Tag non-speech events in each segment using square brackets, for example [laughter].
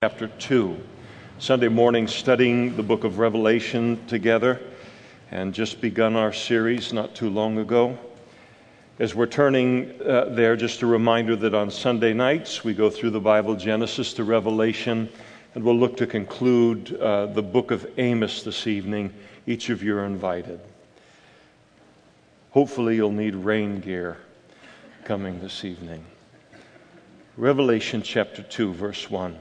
chapter 2. Sunday morning, studying the book of Revelation together, and just begun our series not too long ago. As we're turning uh, there, just a reminder that on Sunday nights we go through the Bible, Genesis to Revelation, and we'll look to conclude uh, the book of Amos this evening. Each of you are invited. Hopefully, you'll need rain gear coming this evening. Revelation chapter 2, verse 1.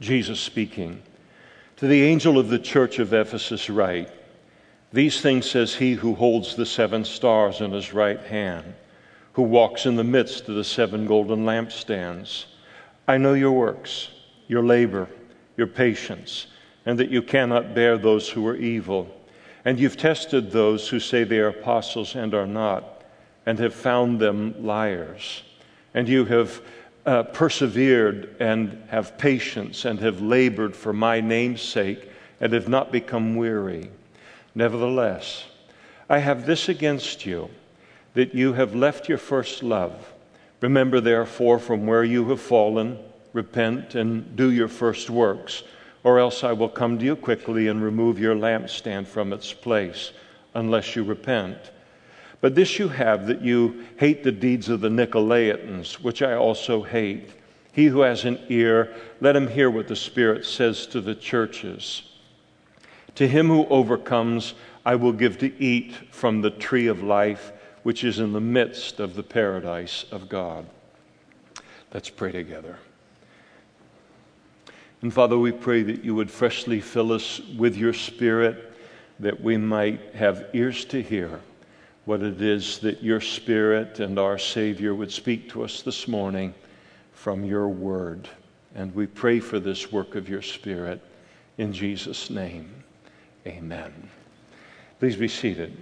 Jesus speaking. To the angel of the church of Ephesus, write These things says he who holds the seven stars in his right hand, who walks in the midst of the seven golden lampstands. I know your works, your labor, your patience, and that you cannot bear those who are evil. And you've tested those who say they are apostles and are not, and have found them liars. And you have uh, persevered and have patience and have labored for my name's sake and have not become weary. Nevertheless, I have this against you that you have left your first love. Remember, therefore, from where you have fallen, repent and do your first works, or else I will come to you quickly and remove your lampstand from its place, unless you repent. But this you have that you hate the deeds of the Nicolaitans, which I also hate. He who has an ear, let him hear what the Spirit says to the churches. To him who overcomes, I will give to eat from the tree of life, which is in the midst of the paradise of God. Let's pray together. And Father, we pray that you would freshly fill us with your Spirit, that we might have ears to hear what it is that your Spirit and our Savior would speak to us this morning from your word. And we pray for this work of your Spirit in Jesus' name. Amen. Please be seated.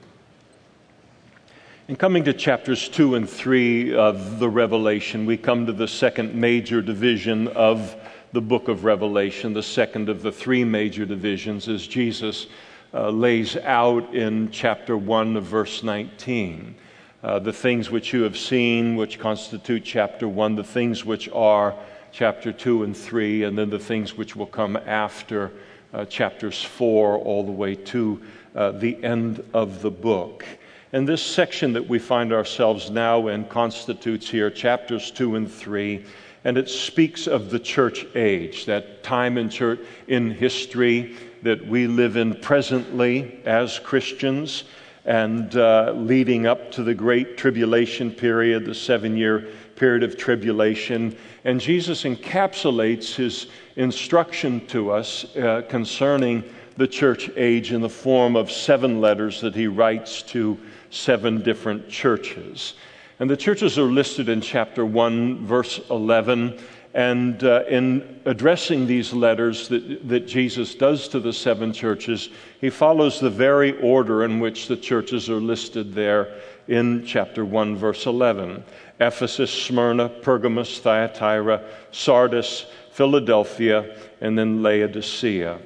In coming to chapters 2 and 3 of the Revelation, we come to the second major division of the book of Revelation, the second of the three major divisions, as Jesus uh, lays out in chapter 1 of verse 19. Uh, the things which you have seen, which constitute chapter 1, the things which are chapter 2 and 3, and then the things which will come after uh, chapters 4 all the way to uh, the end of the book. And this section that we find ourselves now in constitutes here chapters 2 and 3 and it speaks of the church age, that time in church in history that we live in presently as Christians, and uh, leading up to the great tribulation period, the seven year period of tribulation. And Jesus encapsulates his instruction to us uh, concerning the church age in the form of seven letters that he writes to seven different churches. And the churches are listed in chapter 1, verse 11. And uh, in addressing these letters that, that Jesus does to the seven churches, he follows the very order in which the churches are listed there in chapter 1, verse 11 Ephesus, Smyrna, Pergamos, Thyatira, Sardis, Philadelphia, and then Laodicea.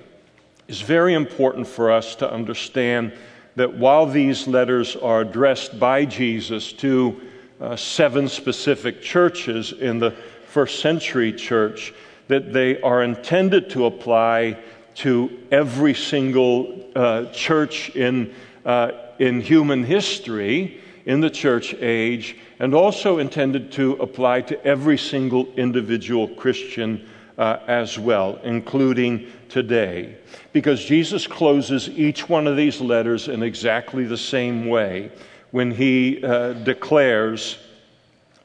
It's very important for us to understand that while these letters are addressed by Jesus to uh, seven specific churches in the first century church that they are intended to apply to every single uh, church in, uh, in human history in the church age, and also intended to apply to every single individual Christian uh, as well, including today. Because Jesus closes each one of these letters in exactly the same way when he uh, declares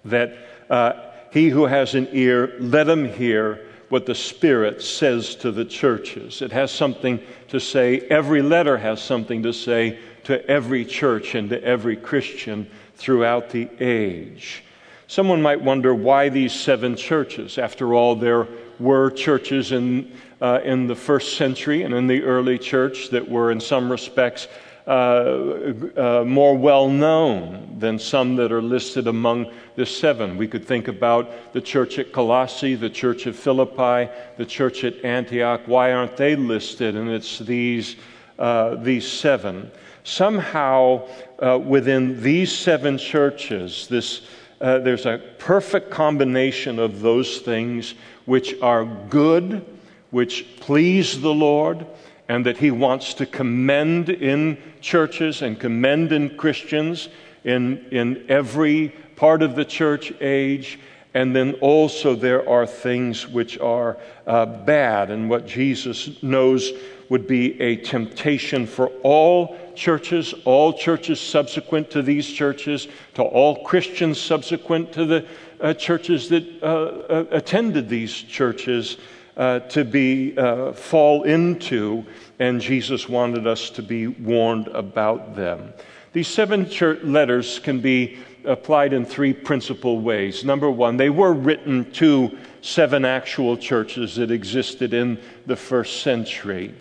that uh, he who has an ear, let him hear what the Spirit says to the churches. It has something to say, every letter has something to say to every church and to every Christian throughout the age. Someone might wonder why these seven churches. After all, there were churches in, uh, in the first century and in the early church that were, in some respects, uh, uh, more well known than some that are listed among the seven. We could think about the church at Colossae, the church at Philippi, the church at Antioch. Why aren't they listed? And it's these, uh, these seven. Somehow, uh, within these seven churches, this uh, there's a perfect combination of those things which are good, which please the Lord, and that He wants to commend in churches and commend in Christians in, in every part of the church age. And then also, there are things which are uh, bad, and what Jesus knows would be a temptation for all churches, all churches subsequent to these churches, to all Christians subsequent to the uh, churches that uh, uh, attended these churches, uh, to be uh, fall into, and Jesus wanted us to be warned about them. These seven church letters can be applied in three principal ways. Number one, they were written to seven actual churches that existed in the first century.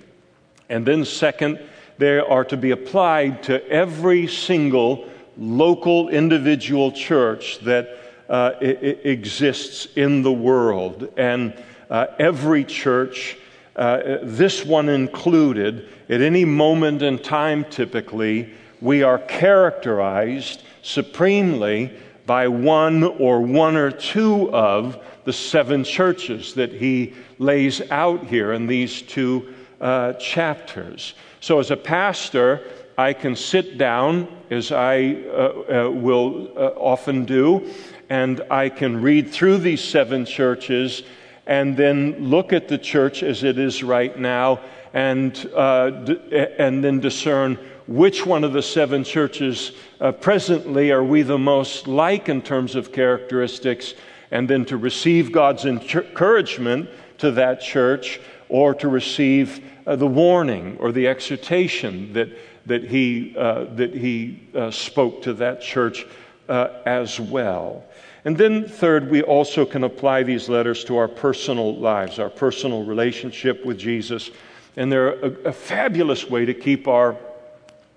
And then, second, they are to be applied to every single local individual church that uh, exists in the world. And uh, every church, uh, this one included, at any moment in time typically, we are characterized supremely by one or one or two of the seven churches that he lays out here in these two uh, chapters. So, as a pastor, I can sit down, as I uh, uh, will uh, often do, and I can read through these seven churches and then look at the church as it is right now and, uh, d- and then discern which one of the seven churches uh, presently are we the most like in terms of characteristics, and then to receive God's encouragement to that church or to receive uh, the warning or the exhortation that, that he, uh, that he uh, spoke to that church uh, as well. And then, third, we also can apply these letters to our personal lives, our personal relationship with Jesus. And they're a, a fabulous way to keep our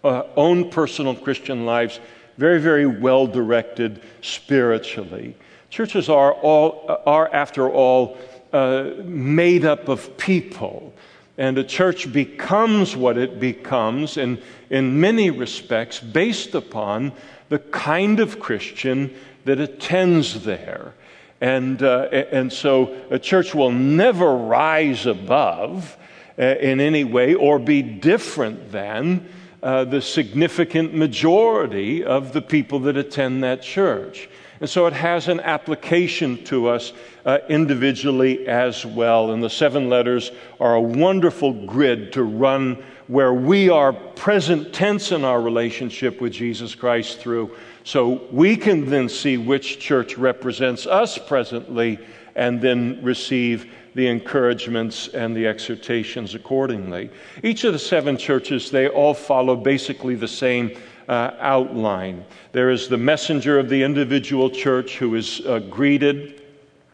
uh, own personal Christian lives very, very well directed spiritually. Churches are, all, are after all, uh, made up of people. And a church becomes what it becomes in, in many respects based upon the kind of Christian that attends there. And, uh, and so a church will never rise above uh, in any way or be different than uh, the significant majority of the people that attend that church. And so it has an application to us uh, individually as well. And the seven letters are a wonderful grid to run where we are present tense in our relationship with Jesus Christ through. So we can then see which church represents us presently and then receive the encouragements and the exhortations accordingly. Each of the seven churches, they all follow basically the same uh, outline. There is the messenger of the individual church who is uh, greeted,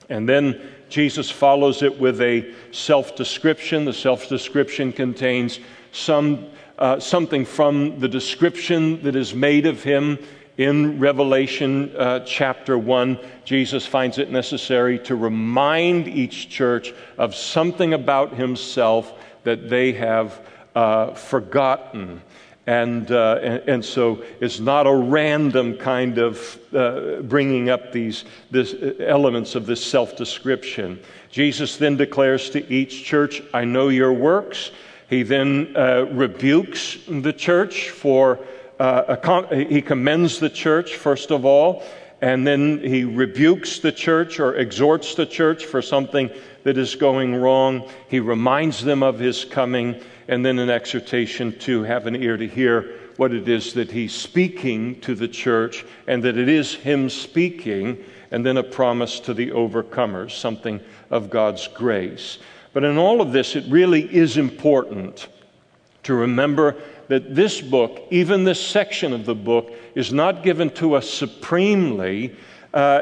and then Jesus follows it with a self description. The self description contains some, uh, something from the description that is made of him in Revelation uh, chapter 1, Jesus finds it necessary to remind each church of something about himself that they have uh, forgotten. And, uh, and, and, so it's not a random kind of uh, bringing up these this, uh, elements of this self description. Jesus then declares to each church, I know your works. He then uh, rebukes the church for uh, he commends the church, first of all, and then he rebukes the church or exhorts the church for something that is going wrong. He reminds them of his coming, and then an exhortation to have an ear to hear what it is that he's speaking to the church, and that it is him speaking, and then a promise to the overcomers, something of God's grace. But in all of this, it really is important to remember that this book, even this section of the book, is not given to us supremely uh,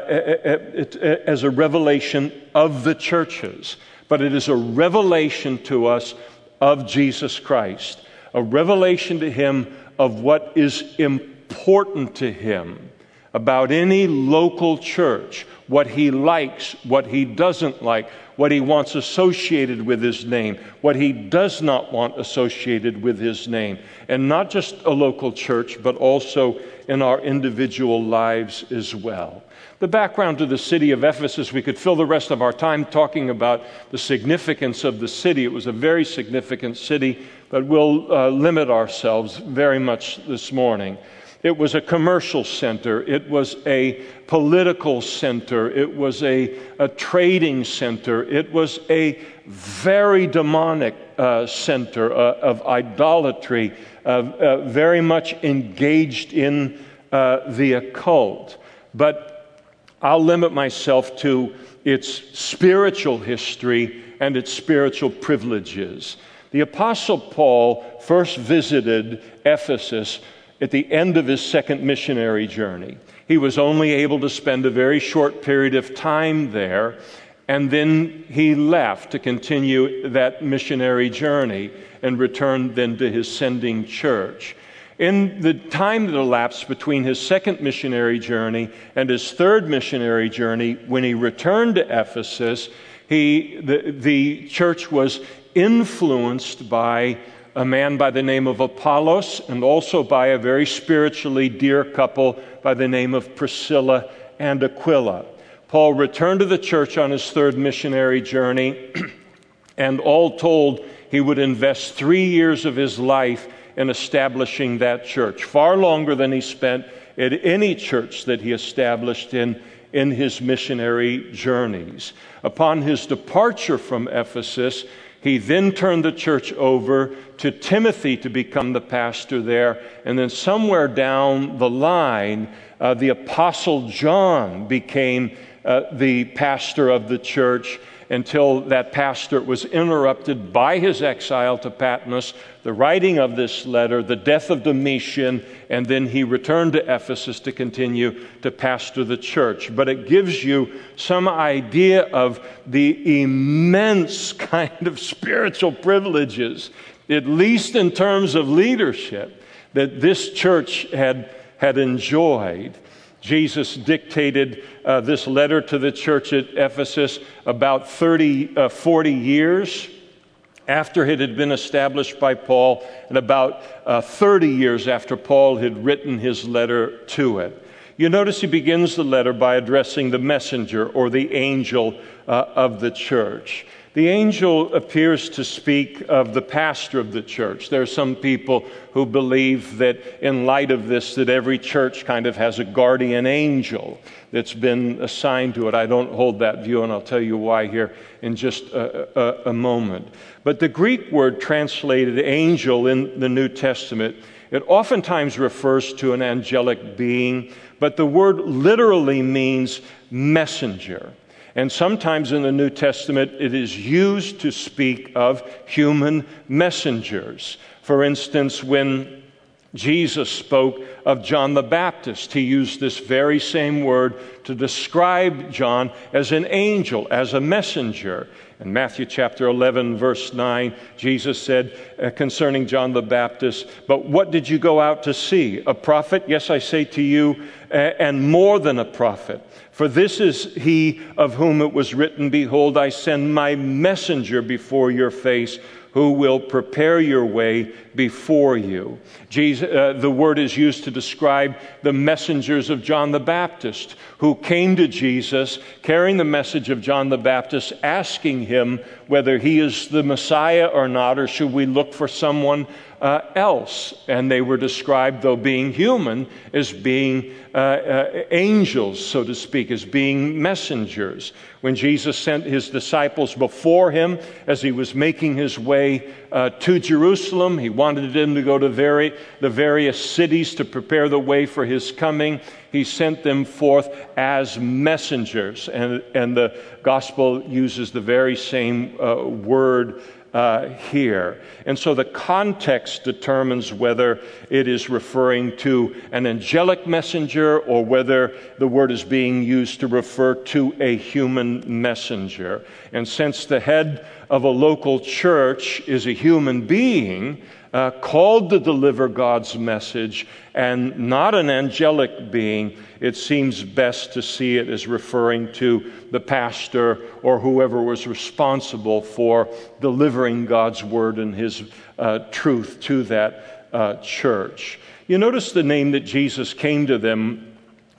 as a revelation of the churches, but it is a revelation to us of Jesus Christ, a revelation to Him of what is important to Him. About any local church, what he likes, what he doesn't like, what he wants associated with his name, what he does not want associated with his name. And not just a local church, but also in our individual lives as well. The background to the city of Ephesus, we could fill the rest of our time talking about the significance of the city. It was a very significant city, but we'll uh, limit ourselves very much this morning. It was a commercial center. It was a political center. It was a, a trading center. It was a very demonic uh, center uh, of idolatry, uh, very much engaged in uh, the occult. But I'll limit myself to its spiritual history and its spiritual privileges. The Apostle Paul first visited Ephesus at the end of his second missionary journey. He was only able to spend a very short period of time there, and then he left to continue that missionary journey and returned then to his sending church. In the time that elapsed between his second missionary journey and his third missionary journey, when he returned to Ephesus, he, the, the church was influenced by a man by the name of Apollos and also by a very spiritually dear couple by the name of Priscilla and Aquila. Paul returned to the church on his third missionary journey, [clears throat] and all told, he would invest three years of his life in establishing that church, far longer than he spent at any church that he established in, in his missionary journeys. Upon his departure from Ephesus, he then turned the church over to Timothy to become the pastor there. And then somewhere down the line, uh, the Apostle John became uh, the pastor of the church until that pastor was interrupted by his exile to Patmos, the writing of this letter, the death of Domitian, and then he returned to Ephesus to continue to pastor the church. But it gives you some idea of the immense [laughs] kind of spiritual privileges, at least in terms of leadership, that this church had, had enjoyed. Jesus dictated uh, this letter to the church at Ephesus about 30, uh, 40 years after it had been established by Paul, and about uh, 30 years after Paul had written his letter to it. You notice he begins the letter by addressing the messenger or the angel uh, of the church. The angel appears to speak of the pastor of the church. There are some people who believe that in light of this that every church kind of has a guardian angel that's been assigned to it. I don't hold that view and I'll tell you why here in just a, a, a moment. But the Greek word translated angel in the New Testament, it oftentimes refers to an angelic being, but the word literally means messenger. And sometimes in the New Testament, it is used to speak of human messengers. For instance, when Jesus spoke of John the Baptist, he used this very same word to describe John as an angel, as a messenger. In Matthew chapter 11, verse 9, Jesus said uh, concerning John the Baptist, But what did you go out to see? A prophet? Yes, I say to you, and more than a prophet. For this is he of whom it was written, Behold, I send my messenger before your face who will prepare your way before you. Jesus, uh, the word is used to describe the messengers of John the Baptist who came to Jesus carrying the message of John the Baptist, asking him whether he is the Messiah or not, or should we look for someone uh, else. And they were described, though being human, as being uh, uh, angels, so to speak, as being messengers. When Jesus sent his disciples before him as he was making his way uh, to Jerusalem, he wanted them to go to very, the various cities to prepare the way for his coming. He sent them forth as messengers. And, and the gospel uses the very same uh, word uh, here. And so the context determines whether it is referring to an angelic messenger or whether the word is being used to refer to a human messenger. And since the head of a local church is a human being uh, called to deliver God's message and not an angelic being, it seems best to see it as referring to the pastor or whoever was responsible for delivering God's word and his uh, truth to that uh, church. You notice the name that Jesus came to them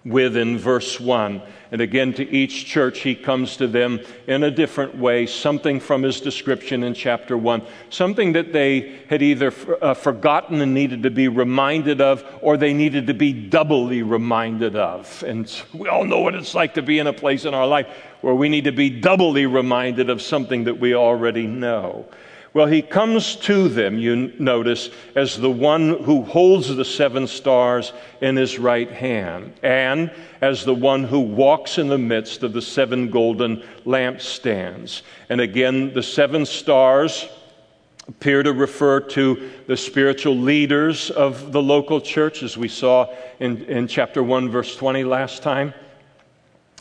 with in verse 1. And again, to each church, he comes to them in a different way, something from his description in chapter 1, something that they had either uh, forgotten and needed to be reminded of, or they needed to be doubly reminded of. And we all know what it's like to be in a place in our life where we need to be doubly reminded of something that we already know. Well, he comes to them, you notice, as the one who holds the seven stars in his right hand, and as the one who walks in the midst of the seven golden lampstands. And again, the seven stars appear to refer to the spiritual leaders of the local church, as we saw in, in chapter 1, verse 20 last time.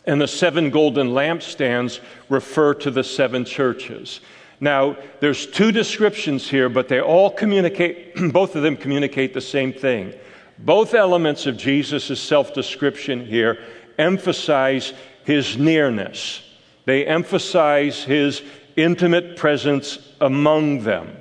And the seven golden lampstands refer to the seven churches. Now, there's two descriptions here, but they all communicate, [clears throat] both of them communicate the same thing. Both elements of Jesus' self description here emphasize his nearness, they emphasize his intimate presence among them.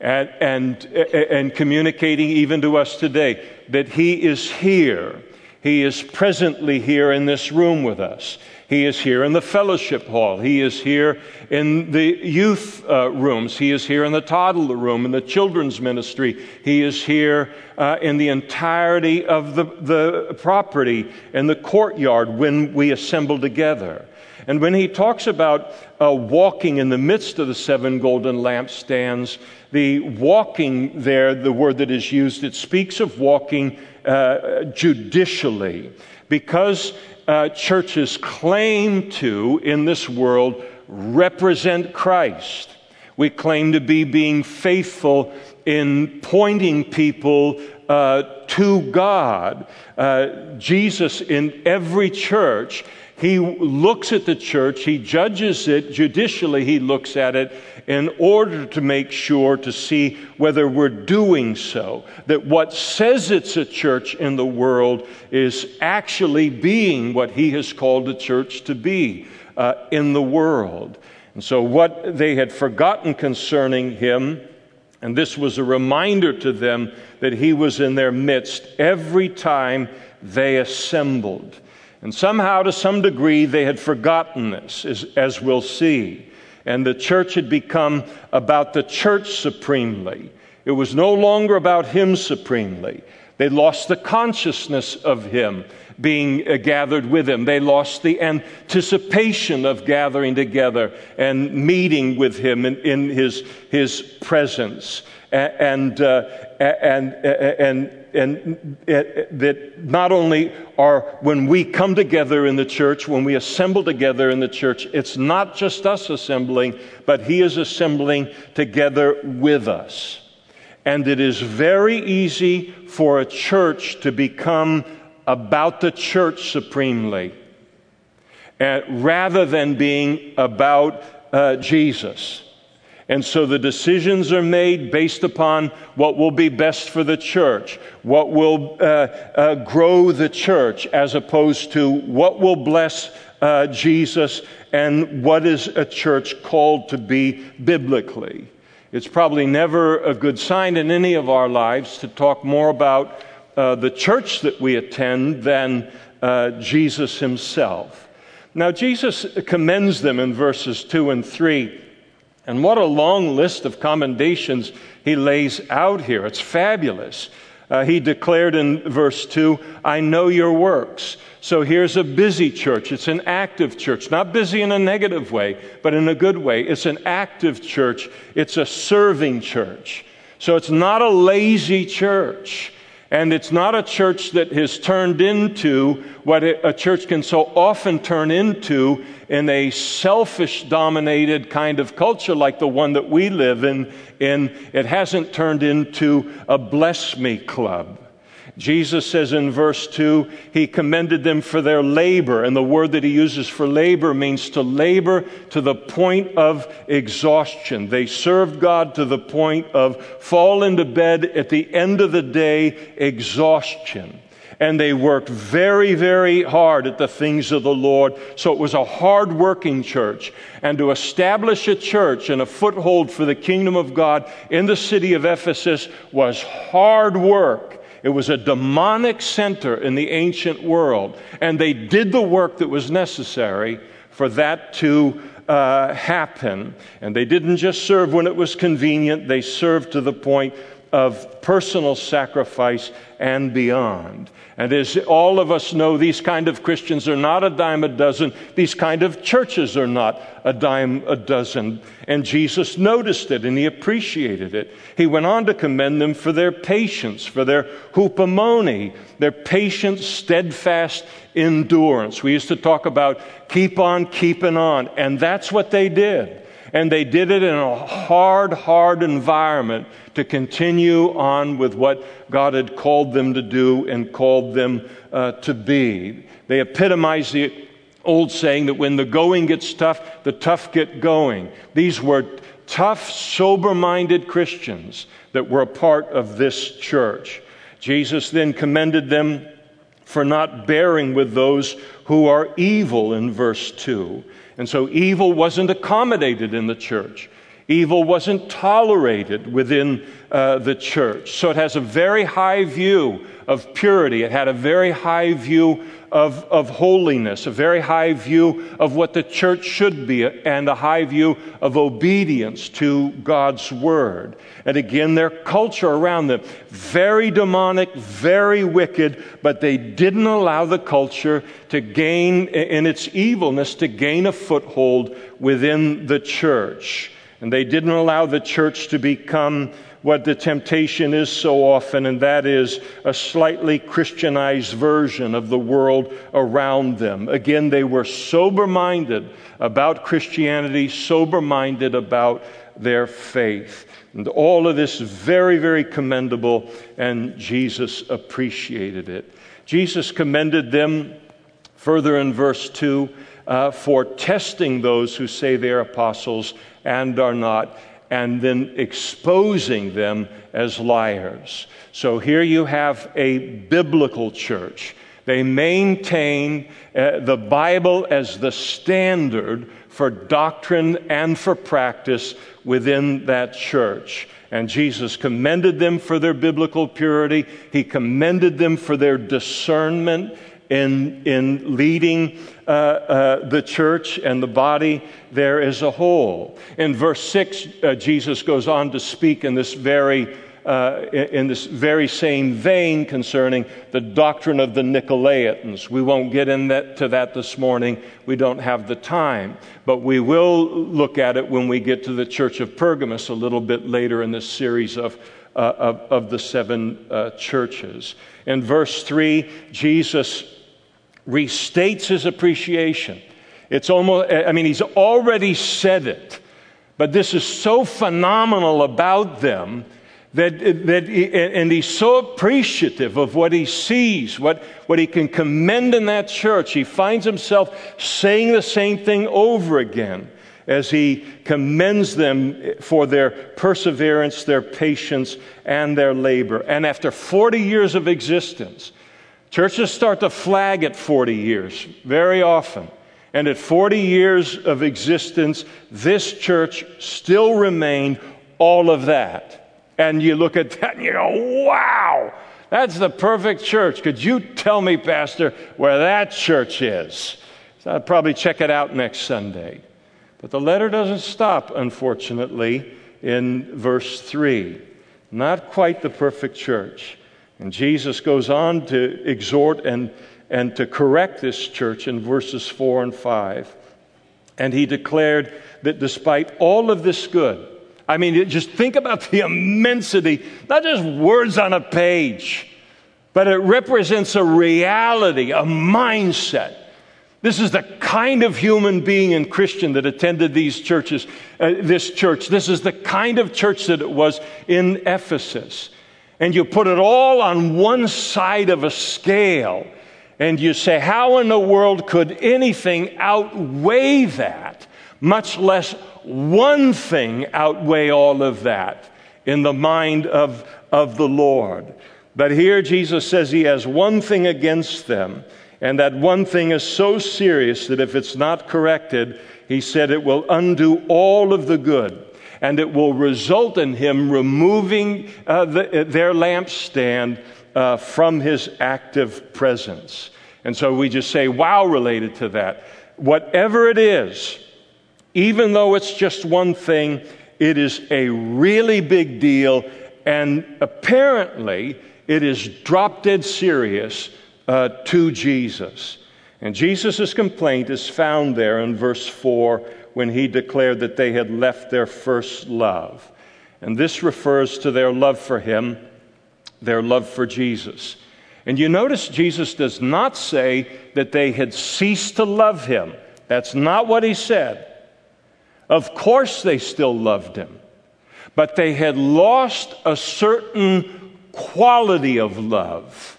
And, and, and communicating even to us today that he is here. He is presently here in this room with us. He is here in the fellowship hall. He is here in the youth uh, rooms. He is here in the toddler room, in the children's ministry. He is here uh, in the entirety of the, the property in the courtyard when we assemble together. And when he talks about uh, walking in the midst of the seven golden lampstands, the walking there, the word that is used, it speaks of walking uh, judicially. Because uh, churches claim to, in this world, represent Christ. We claim to be being faithful in pointing people uh, to God. Uh, Jesus, in every church, he looks at the church, he judges it judicially, he looks at it in order to make sure to see whether we're doing so. That what says it's a church in the world is actually being what he has called the church to be uh, in the world. And so, what they had forgotten concerning him, and this was a reminder to them that he was in their midst every time they assembled. And somehow, to some degree, they had forgotten this, as, as we'll see. And the church had become about the church supremely. It was no longer about him supremely. They lost the consciousness of him being uh, gathered with him. They lost the anticipation of gathering together and meeting with him in, in his, his presence. And, uh, and, and, and that not only are when we come together in the church, when we assemble together in the church, it's not just us assembling, but He is assembling together with us. And it is very easy for a church to become about the church supremely, uh, rather than being about uh, Jesus. And so the decisions are made based upon what will be best for the church, what will uh, uh, grow the church, as opposed to what will bless uh, Jesus and what is a church called to be biblically. It's probably never a good sign in any of our lives to talk more about uh, the church that we attend than uh, Jesus himself. Now, Jesus commends them in verses 2 and 3 and what a long list of commendations he lays out here. It's fabulous. Uh, he declared in verse 2, I know your works. So here's a busy church. It's an active church. Not busy in a negative way, but in a good way. It's an active church. It's a serving church. So it's not a lazy church. And it's not a church that has turned into what a church can so often turn into in a selfish dominated kind of culture like the one that we live in. it hasn't turned into a bless me club. Jesus says in verse 2, he commended them for their labor. And the word that he uses for labor means to labor to the point of exhaustion. They served God to the point of fall into bed at the end of the day, exhaustion. And they worked very, very hard at the things of the Lord. So it was a hard working church. And to establish a church and a foothold for the kingdom of God in the city of Ephesus was hard work. It was a demonic center in the ancient world, and they did the work that was necessary for that to uh, happen. And they didn't just serve when it was convenient, they served to the point of personal sacrifice and beyond. And as all of us know, these kind of Christians are not a dime a dozen. These kind of churches are not a dime a dozen. And Jesus noticed it and he appreciated it. He went on to commend them for their patience, for their hupomone, their patient, steadfast endurance. We used to talk about keep on keeping on. And that's what they did. And they did it in a hard, hard environment to continue on with what God had called them to do and called them uh, to be. They epitomize the old saying that when the going gets tough, the tough get going. These were tough, sober minded Christians that were a part of this church. Jesus then commended them for not bearing with those who are evil in verse 2. And so evil wasn't accommodated in the church. Evil wasn't tolerated within uh, the church. So it has a very high view of purity. It had a very high view of, of holiness, a very high view of what the church should be, and a high view of obedience to God's word. And again, their culture around them, very demonic, very wicked, but they didn't allow the culture to gain, in its evilness, to gain a foothold within the church. And they didn't allow the church to become what the temptation is so often, and that is a slightly Christianized version of the world around them. Again, they were sober minded about Christianity, sober minded about their faith. And all of this is very, very commendable, and Jesus appreciated it. Jesus commended them further in verse 2 uh, for testing those who say they are apostles and are not and then exposing them as liars. So here you have a biblical church. They maintain uh, the Bible as the standard for doctrine and for practice within that church. And Jesus commended them for their biblical purity. He commended them for their discernment in, in leading uh, uh, the church and the body there as a whole. In verse 6, uh, Jesus goes on to speak in this very uh, in this very same vein concerning the doctrine of the Nicolaitans. We won't get into that this morning. We don't have the time. But we will look at it when we get to the church of Pergamos a little bit later in this series of, uh, of, of, the seven uh, churches. In verse 3, Jesus restates his appreciation. It's almost, I mean, he's already said it, but this is so phenomenal about them that, that he, and he's so appreciative of what he sees, what, what he can commend in that church. He finds himself saying the same thing over again as he commends them for their perseverance, their patience, and their labor. And after 40 years of existence, Churches start to flag at 40 years very often. And at 40 years of existence, this church still remained all of that. And you look at that and you go, wow, that's the perfect church. Could you tell me, Pastor, where that church is? So I'd probably check it out next Sunday. But the letter doesn't stop, unfortunately, in verse 3. Not quite the perfect church. And Jesus goes on to exhort and, and to correct this church in verses 4 and 5. And he declared that despite all of this good, I mean, just think about the immensity, not just words on a page, but it represents a reality, a mindset. This is the kind of human being and Christian that attended these churches, uh, this church. This is the kind of church that it was in Ephesus. And you put it all on one side of a scale, and you say, How in the world could anything outweigh that, much less one thing outweigh all of that in the mind of, of the Lord? But here Jesus says he has one thing against them, and that one thing is so serious that if it's not corrected, he said it will undo all of the good and it will result in him removing uh, the, their lampstand uh, from his active presence. And so we just say, wow, related to that. Whatever it is, even though it's just one thing, it is a really big deal, and apparently it is drop dead serious uh, to Jesus. And Jesus' complaint is found there in verse 4 when he declared that they had left their first love. And this refers to their love for him, their love for Jesus. And you notice Jesus does not say that they had ceased to love him. That's not what he said. Of course, they still loved him, but they had lost a certain quality of love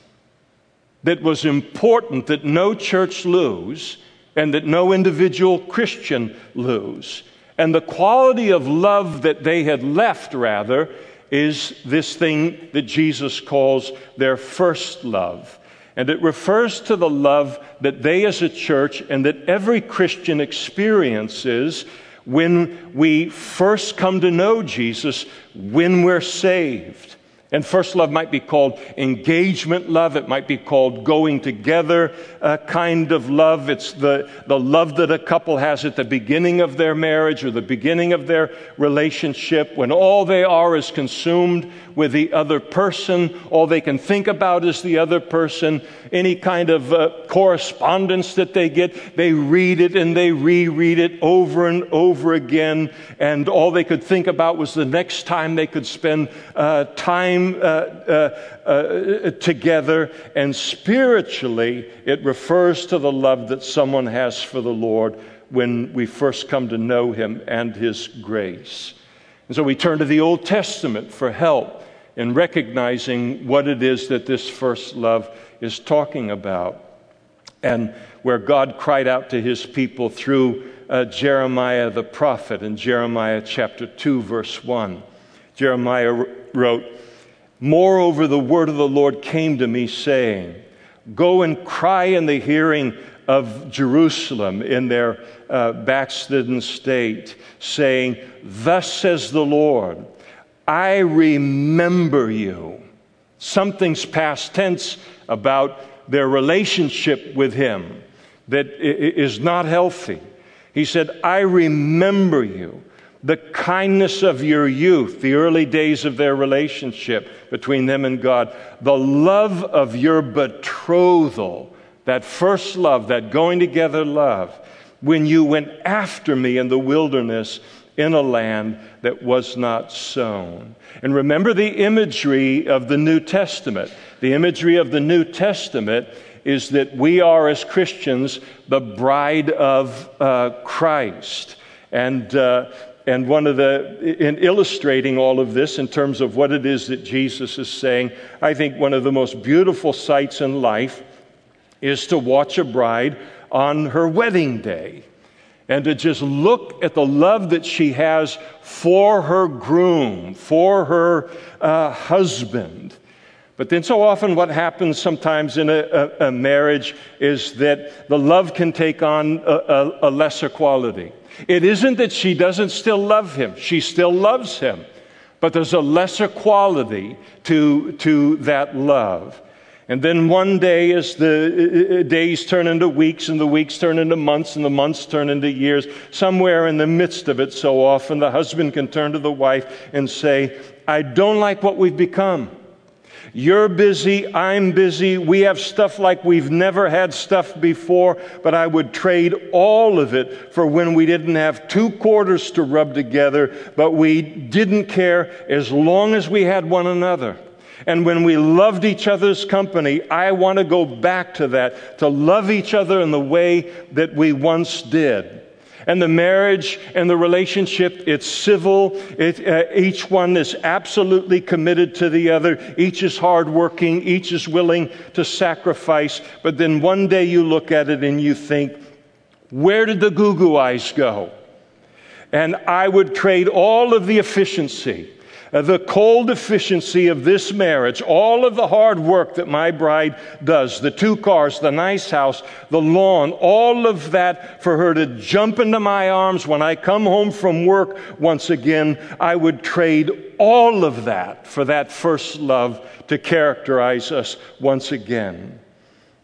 that was important that no church lose and that no individual Christian lose. And the quality of love that they had left, rather, is this thing that Jesus calls their first love. And it refers to the love that they as a church and that every Christian experiences when we first come to know Jesus, when we're saved. And first love might be called engagement love. It might be called going together uh, kind of love. It's the, the love that a couple has at the beginning of their marriage or the beginning of their relationship when all they are is consumed with the other person. All they can think about is the other person. Any kind of uh, correspondence that they get, they read it and they reread it over and over again. And all they could think about was the next time they could spend uh, time uh, uh, uh, together, and spiritually, it refers to the love that someone has for the Lord when we first come to know Him and His grace. And so we turn to the Old Testament for help in recognizing what it is that this first love is talking about. And where God cried out to his people through uh, Jeremiah the prophet in Jeremiah chapter 2, verse 1. Jeremiah wrote, Moreover, the word of the Lord came to me, saying, Go and cry in the hearing of Jerusalem in their uh, backslidden state, saying, Thus says the Lord, I remember you. Something's past tense about their relationship with Him that is not healthy. He said, I remember you the kindness of your youth, the early days of their relationship between them and God, the love of your betrothal, that first love, that going together love, when you went after me in the wilderness in a land that was not sown. And remember the imagery of the New Testament. The imagery of the New Testament is that we are, as Christians, the bride of uh, Christ. And uh, and one of the, in illustrating all of this in terms of what it is that Jesus is saying, I think one of the most beautiful sights in life is to watch a bride on her wedding day and to just look at the love that she has for her groom, for her uh, husband. But then, so often, what happens sometimes in a, a, a marriage is that the love can take on a, a lesser quality. It isn't that she doesn't still love him, she still loves him, but there's a lesser quality to, to that love. And then one day, as the uh, uh, days turn into weeks, and the weeks turn into months, and the months turn into years, somewhere in the midst of it, so often the husband can turn to the wife and say, I don't like what we've become. You're busy, I'm busy, we have stuff like we've never had stuff before, but I would trade all of it for when we didn't have two quarters to rub together, but we didn't care as long as we had one another. And when we loved each other's company, I want to go back to that, to love each other in the way that we once did. And the marriage and the relationship, it's civil. It, uh, each one is absolutely committed to the other. Each is hardworking. Each is willing to sacrifice. But then one day you look at it and you think, where did the goo goo eyes go? And I would trade all of the efficiency Uh, the cold efficiency of this marriage, all of the hard work that my bride does, the two cars, the nice house, the lawn, all of that for her to jump into my arms when I come home from work once again, I would trade all of that for that first love to characterize us once again.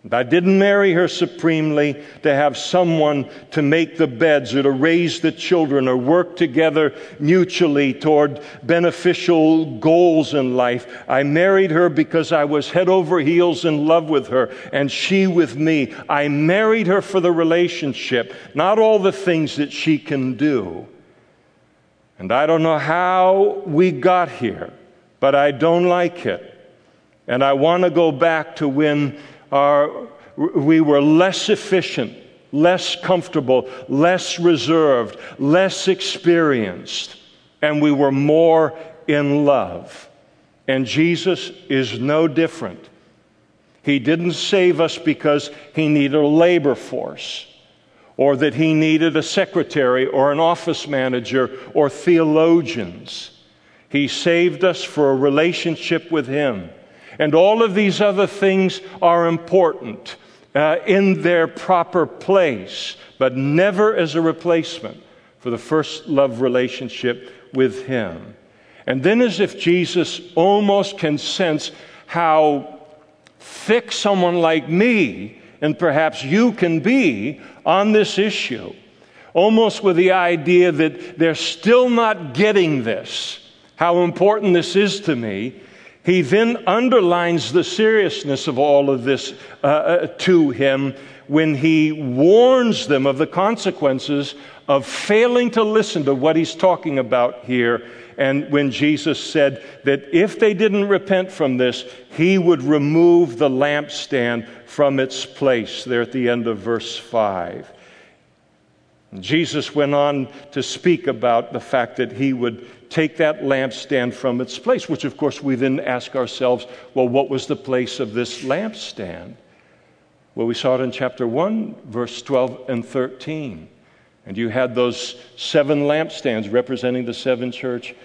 I didn't marry her supremely to have someone to make the beds or to raise the children or work together mutually toward beneficial goals in life. I married her because I was head over heels in love with her and she with me. I married her for the relationship, not all the things that she can do. And I don't know how we got here, but I don't like it. And I want to go back to when our, we were less efficient, less comfortable, less reserved, less experienced, and we were more in love. And Jesus is no different. He didn't save us because he needed a labor force or that he needed a secretary or an office manager or theologians. He saved us for a relationship with him. And all of these other things are important uh, in their proper place, but never as a replacement for the first love relationship with Him. And then, as if Jesus almost can sense how thick someone like me and perhaps you can be on this issue, almost with the idea that they're still not getting this, how important this is to me, he then underlines the seriousness of all of this uh, uh, to him when he warns them of the consequences of failing to listen to what he's talking about here. And when Jesus said that if they didn't repent from this, he would remove the lampstand from its place, there at the end of verse 5. Jesus went on to speak about the fact that he would take that lampstand from its place, which of course we then ask ourselves, well, what was the place of this lampstand? Well, we saw it in chapter 1, verse 12 and 13. And you had those seven lampstands representing the seven church,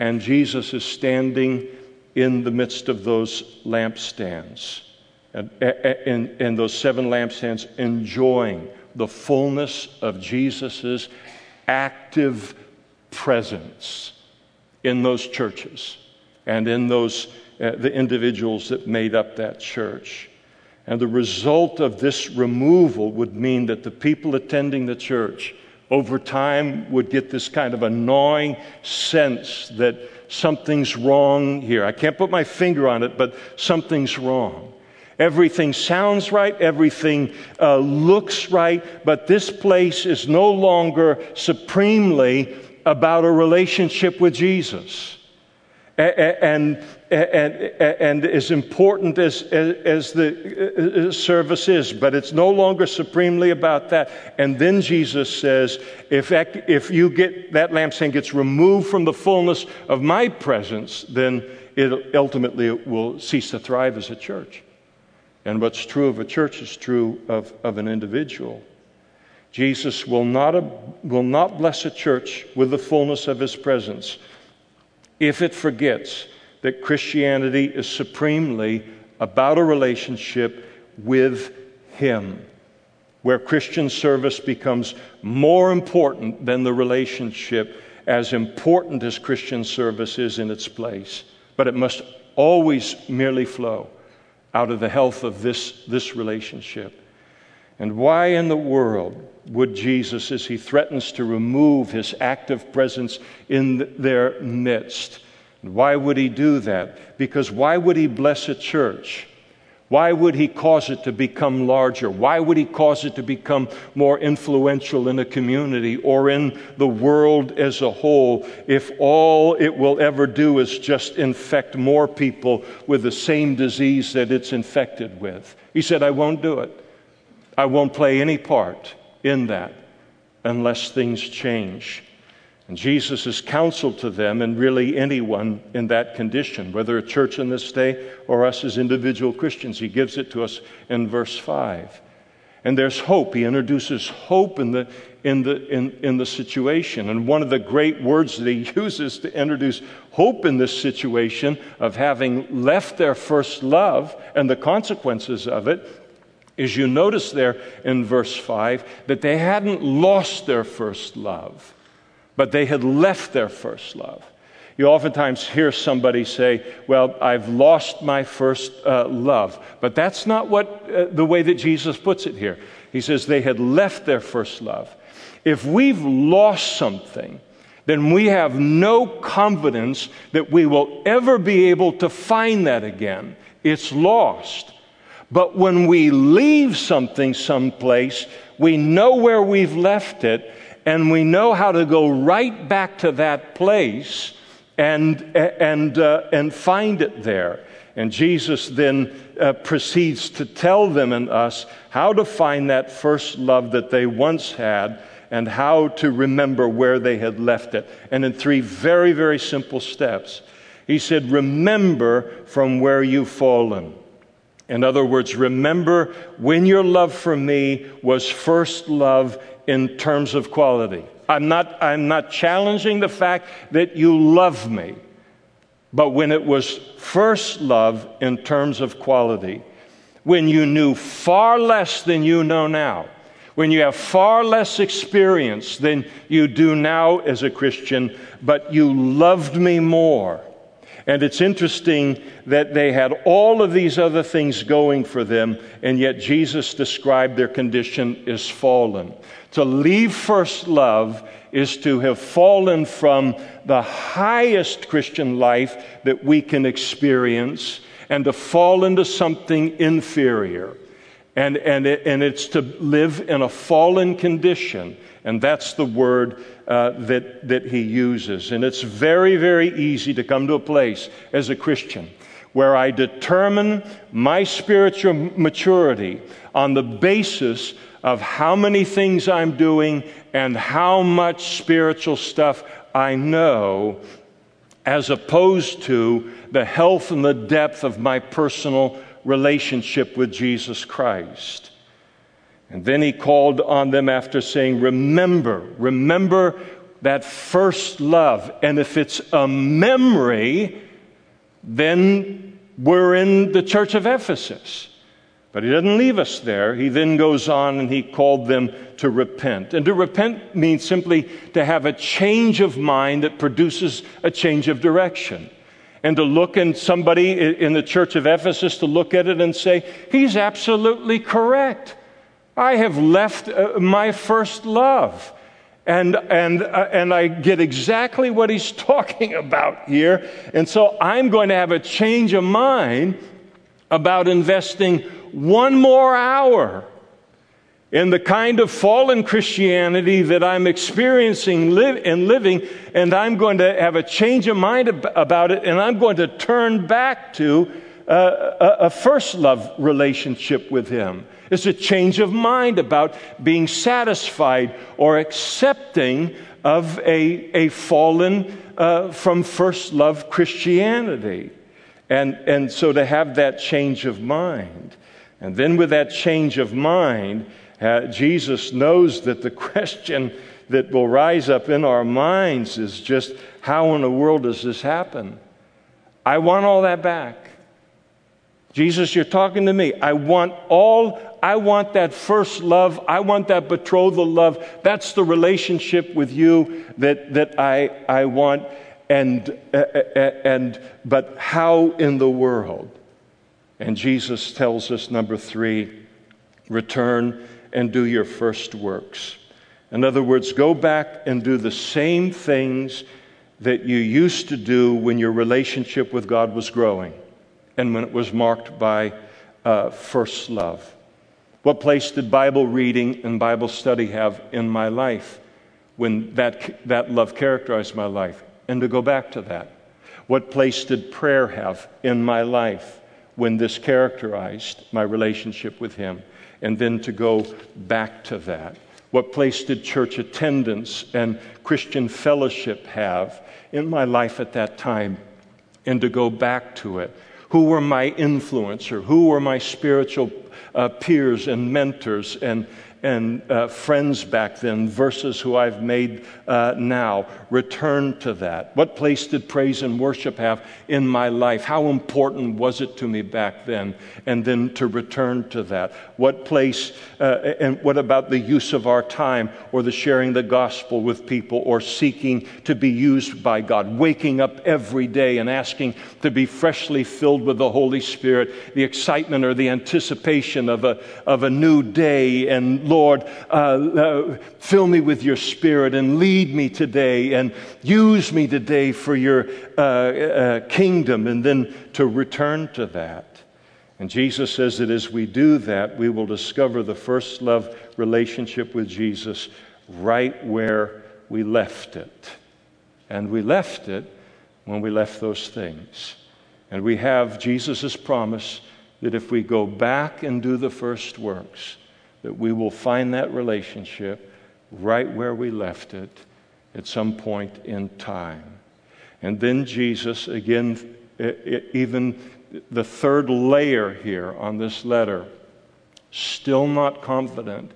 and Jesus is standing in the midst of those lampstands. And, and, and those seven lampstands enjoying the fullness of Jesus' active presence in those churches and in those uh, the individuals that made up that church. And the result of this removal would mean that the people attending the church over time would get this kind of annoying sense that something's wrong here. I can't put my finger on it, but something's wrong. Everything sounds right, everything uh, looks right, but this place is no longer supremely about a relationship with Jesus. And, and, and as important as, as the uh, service is, but it's no longer supremely about that. And then Jesus says, if, if you get that lampstand gets removed from the fullness of my presence, then it ultimately will cease to thrive as a church. And what's true of a church is true of, of an individual. Jesus will not, will not bless a church with the fullness of his presence if it forgets that Christianity is supremely about a relationship with him, where Christian service becomes more important than the relationship, as important as Christian service is in its place. But it must always merely flow out of the health of this, this relationship. And why in the world would Jesus, as he threatens to remove his active presence in their midst, why would he do that? Because why would he bless a church? Why would he cause it to become larger? Why would he cause it to become more influential in a community or in the world as a whole if all it will ever do is just infect more people with the same disease that it's infected with? He said, I won't do it. I won't play any part in that. unless things change. And Jesus is counsel to them and really anyone in that condition, whether a church in this day or us as individual Christians. He gives it to us in verse 5. And there's hope. He introduces hope in the, in, the, in, in the situation. And one of the great words that he [laughs] uses to introduce hope in this situation of having left their first love and the consequences of it is you notice there in verse 5 that they hadn't lost their first love but they had left their first love. You oftentimes hear somebody say, Well, I've lost my first uh, love. But that's not what, uh, the way that Jesus puts it here. He says they had left their first love. If we've lost something, then we have no confidence that we will ever be able to find that again. It's lost. But when we leave something someplace, we know where we've left it, and we know how to go right back to that place and, and, uh, and find it there. And Jesus then uh, proceeds to tell them and us how to find that first love that they once had and how to remember where they had left it. And in three very, very simple steps. He said, Remember from where you've fallen. In other words, remember when your love for me was first love in terms of quality. I'm not, I'm not challenging the fact that you love me, but when it was first love in terms of quality, when you knew far less than you know now, when you have far less experience than you do now as a Christian, but you loved me more. And it's interesting that they had all of these other things going for them, and yet Jesus described their condition as fallen. To leave first love is to have fallen from the highest Christian life that we can experience and to fall into something inferior. And, and, it, and it's to live in a fallen condition. And that's the word uh, that, that he uses. And it's very, very easy to come to a place as a Christian where I determine my spiritual maturity on the basis of how many things I'm doing and how much spiritual stuff I know, as opposed to the health and the depth of my personal relationship with Jesus Christ. And then he called on them after saying, Remember, remember that first love. And if it's a memory, then we're in the church of Ephesus. But he doesn't leave us there. He then goes on and he called them to repent. And to repent means simply to have a change of mind that produces a change of direction. And to look in somebody in the church of Ephesus to look at it and say, he's absolutely correct. I have left uh, my first love. And, and, uh, and I get exactly what he's [laughs] talking about here. And so I'm going to have a change of mind about investing one more hour in the kind of fallen Christianity that I'm experiencing li- and living, and I'm going to have a change of mind ab- about it, and I'm going to turn back to uh, a, a first love relationship with Him. It's a change of mind about being satisfied or accepting of a, a fallen uh, from first love Christianity. And, and so to have that change of mind. And then, with that change of mind, uh, Jesus knows that the [laughs] question that will rise up in our minds is just how in the world does this happen? I want all that back. Jesus, you're talking to me. I want all, I want that first love. I want that betrothal love. That's the relationship with you that, that I, I want. And, uh, uh, uh and, but how in the world? And Jesus tells us, number three, return and do your first works. In other words, go back and do the same things that you used to do when your relationship with God was growing and when it was marked by uh, first love. What place did Bible reading and Bible study have in my life when that, that love characterized my life? And to go back to that. What place did prayer have in my life? when this characterized my relationship with Him, and then to go back to that. What place did church attendance and Christian fellowship have in my life at that time? And to go back to it. Who were my influencer? Who were my spiritual uh, peers and mentors and, and uh, friends back then versus who I've made uh, now. Return to that. What place did praise and worship have in my life? How important was it to me back then? And then to return to that. What place, uh, and what about the use of our time or the sharing the gospel with people or seeking to be used by God? Waking up every day and asking to be freshly filled with the Holy Spirit, the excitement or the anticipation of a, of a new day and Lord, uh, uh, fill me with your spirit and lead me today and use me today for your uh, uh, kingdom, and then to return to that. And Jesus says that as we do that, we will discover the first love relationship with Jesus right where we left it. And we left it when we left those things. And we have Jesus' promise that if we go back and do the first works, that we will find that relationship right where we left it at some point in time. And then Jesus, again, even the third layer here on this letter, still not confident,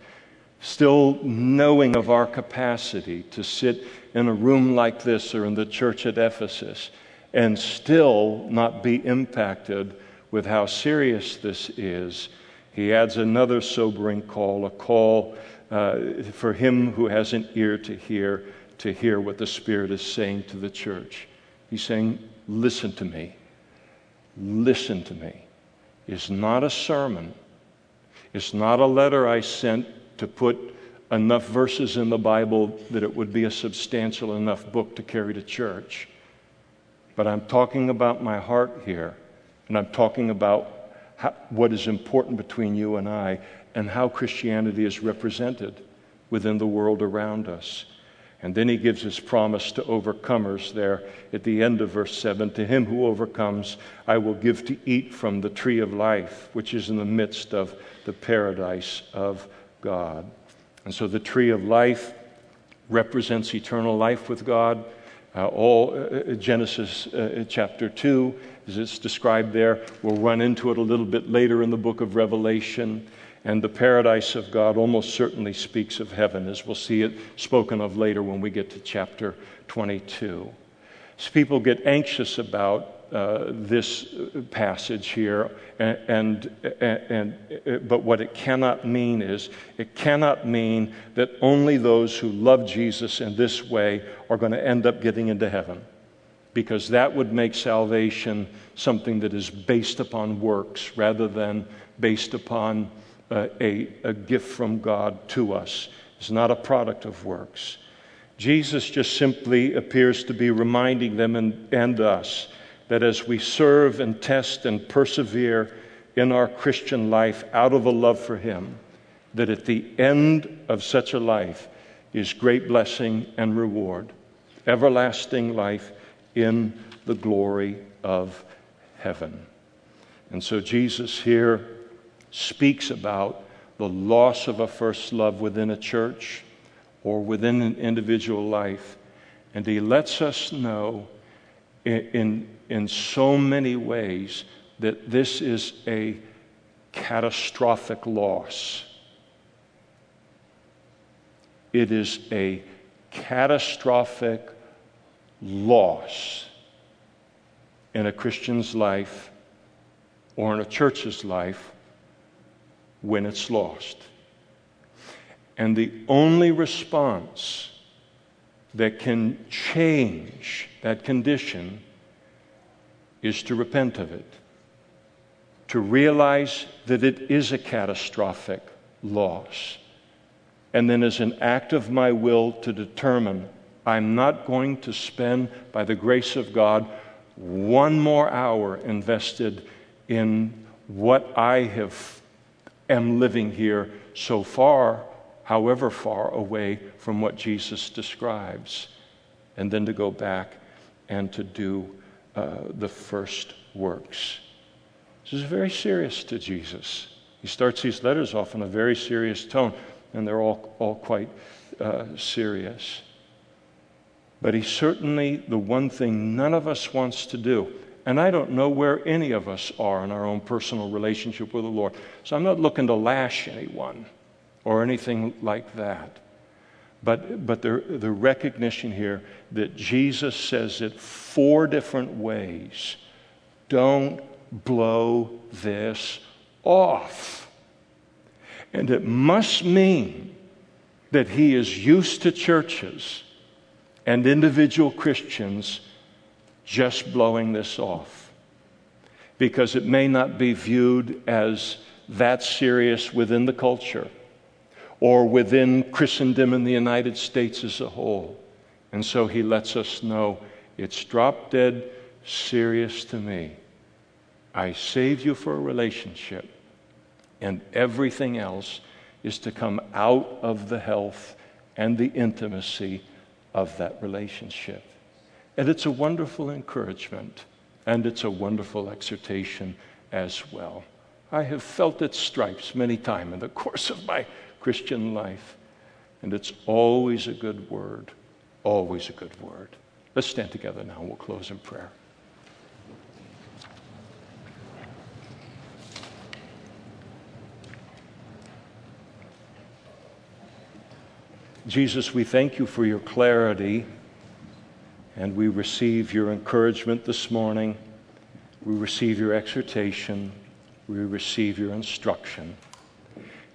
still knowing of our capacity to sit in a room like this or in the church at Ephesus and still not be impacted with how serious this is he adds another sobering call, a call uh, for him who has an ear to hear, to hear what the Spirit is saying to the church. He's saying, Listen to me. Listen to me. It's not a sermon, it's not a letter I sent to put enough verses in the Bible that it would be a substantial enough book to carry to church. But I'm talking about my heart here, and I'm talking about how, what is important between you and I and how Christianity is represented within the world around us. And then he gives his promise to overcomers there at the end of verse 7 To him who overcomes, I will give to eat from the tree of life, which is in the midst of the paradise of God. And so the tree of life represents eternal life with God. Uh, all uh, uh Genesis uh, chapter 2 as it's described there. We'll run into it a little bit later in the book of Revelation. And the paradise of God almost certainly speaks of heaven, as we'll see it spoken of later when we get to chapter 22. So people get anxious about uh, this passage here, and, and, and, but what it cannot mean is it cannot mean that only those who love Jesus in this way are going to end up getting into heaven because that would make salvation something that is based upon works rather than based upon uh, a, a gift from God to us. It's not a product of works. Jesus just simply appears to be reminding them and, and us that as we serve and test and persevere in our Christian life out of a love for Him, that at the end of such a life is great blessing and reward, everlasting life in the glory of heaven. And so Jesus here speaks about the loss of a first love within a church or within an individual life. And he lets us know in, in, in so many ways that this is a catastrophic loss. It is a catastrophic loss in a Christian's life or in a church's life when it's lost. And the only response that can change that condition is to repent of it, to realize that it is a catastrophic loss, and then as an act of my will to determine I'm not going to spend, by the grace of God, one more hour invested in what I have am living here so far, however far away from what Jesus describes, and then to go back and to do uh, the first works. This is very serious to Jesus. He starts these letters off in a very serious tone. and they're all, all quite uh, serious. But he's certainly the one thing none of us wants to do. And I don't know where any of us are in our own personal relationship with the Lord. So I'm not looking to lash anyone or anything like that. But, but the, the recognition here that Jesus says it four different ways don't blow this off. And it must mean that he is used to churches and individual Christians just blowing this off. Because it may not be viewed as that serious within the culture or within Christendom in the United States as a whole. And so he lets us know it's drop dead serious to me. I saved you for a relationship, and everything else is to come out of the health and the intimacy of that relationship. And it's a wonderful encouragement, and it's a wonderful exhortation as well. I have felt its stripes many times in the [laughs] course of my Christian life, and it's always a good word, always a good word. Let's stand together now. We'll close in prayer. Jesus, we thank you for your clarity and we receive your encouragement this morning. We receive your exhortation. We receive your instruction.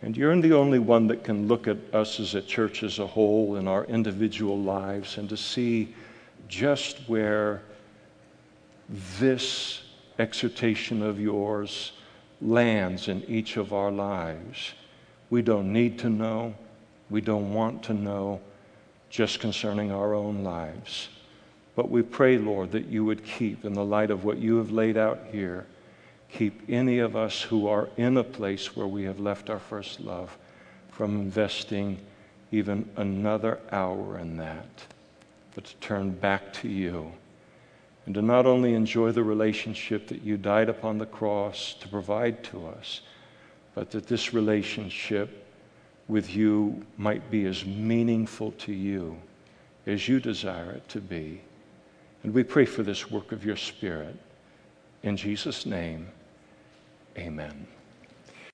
And you're the only one that can look at us as a church as a whole in our individual lives and to see just where this exhortation of yours lands in each of our lives. We don't need to know we don't want to know just concerning our own lives. But we pray, Lord, that you would keep, in the light of what you have laid out here, keep any of us who are in a place where we have left our first love from investing even another hour in that, but to turn back to you and to not only enjoy the relationship that you died upon the cross to provide to us, but that this relationship with you might be as meaningful to you as you desire it to be. And we pray for this work of your Spirit. In Jesus' name, amen.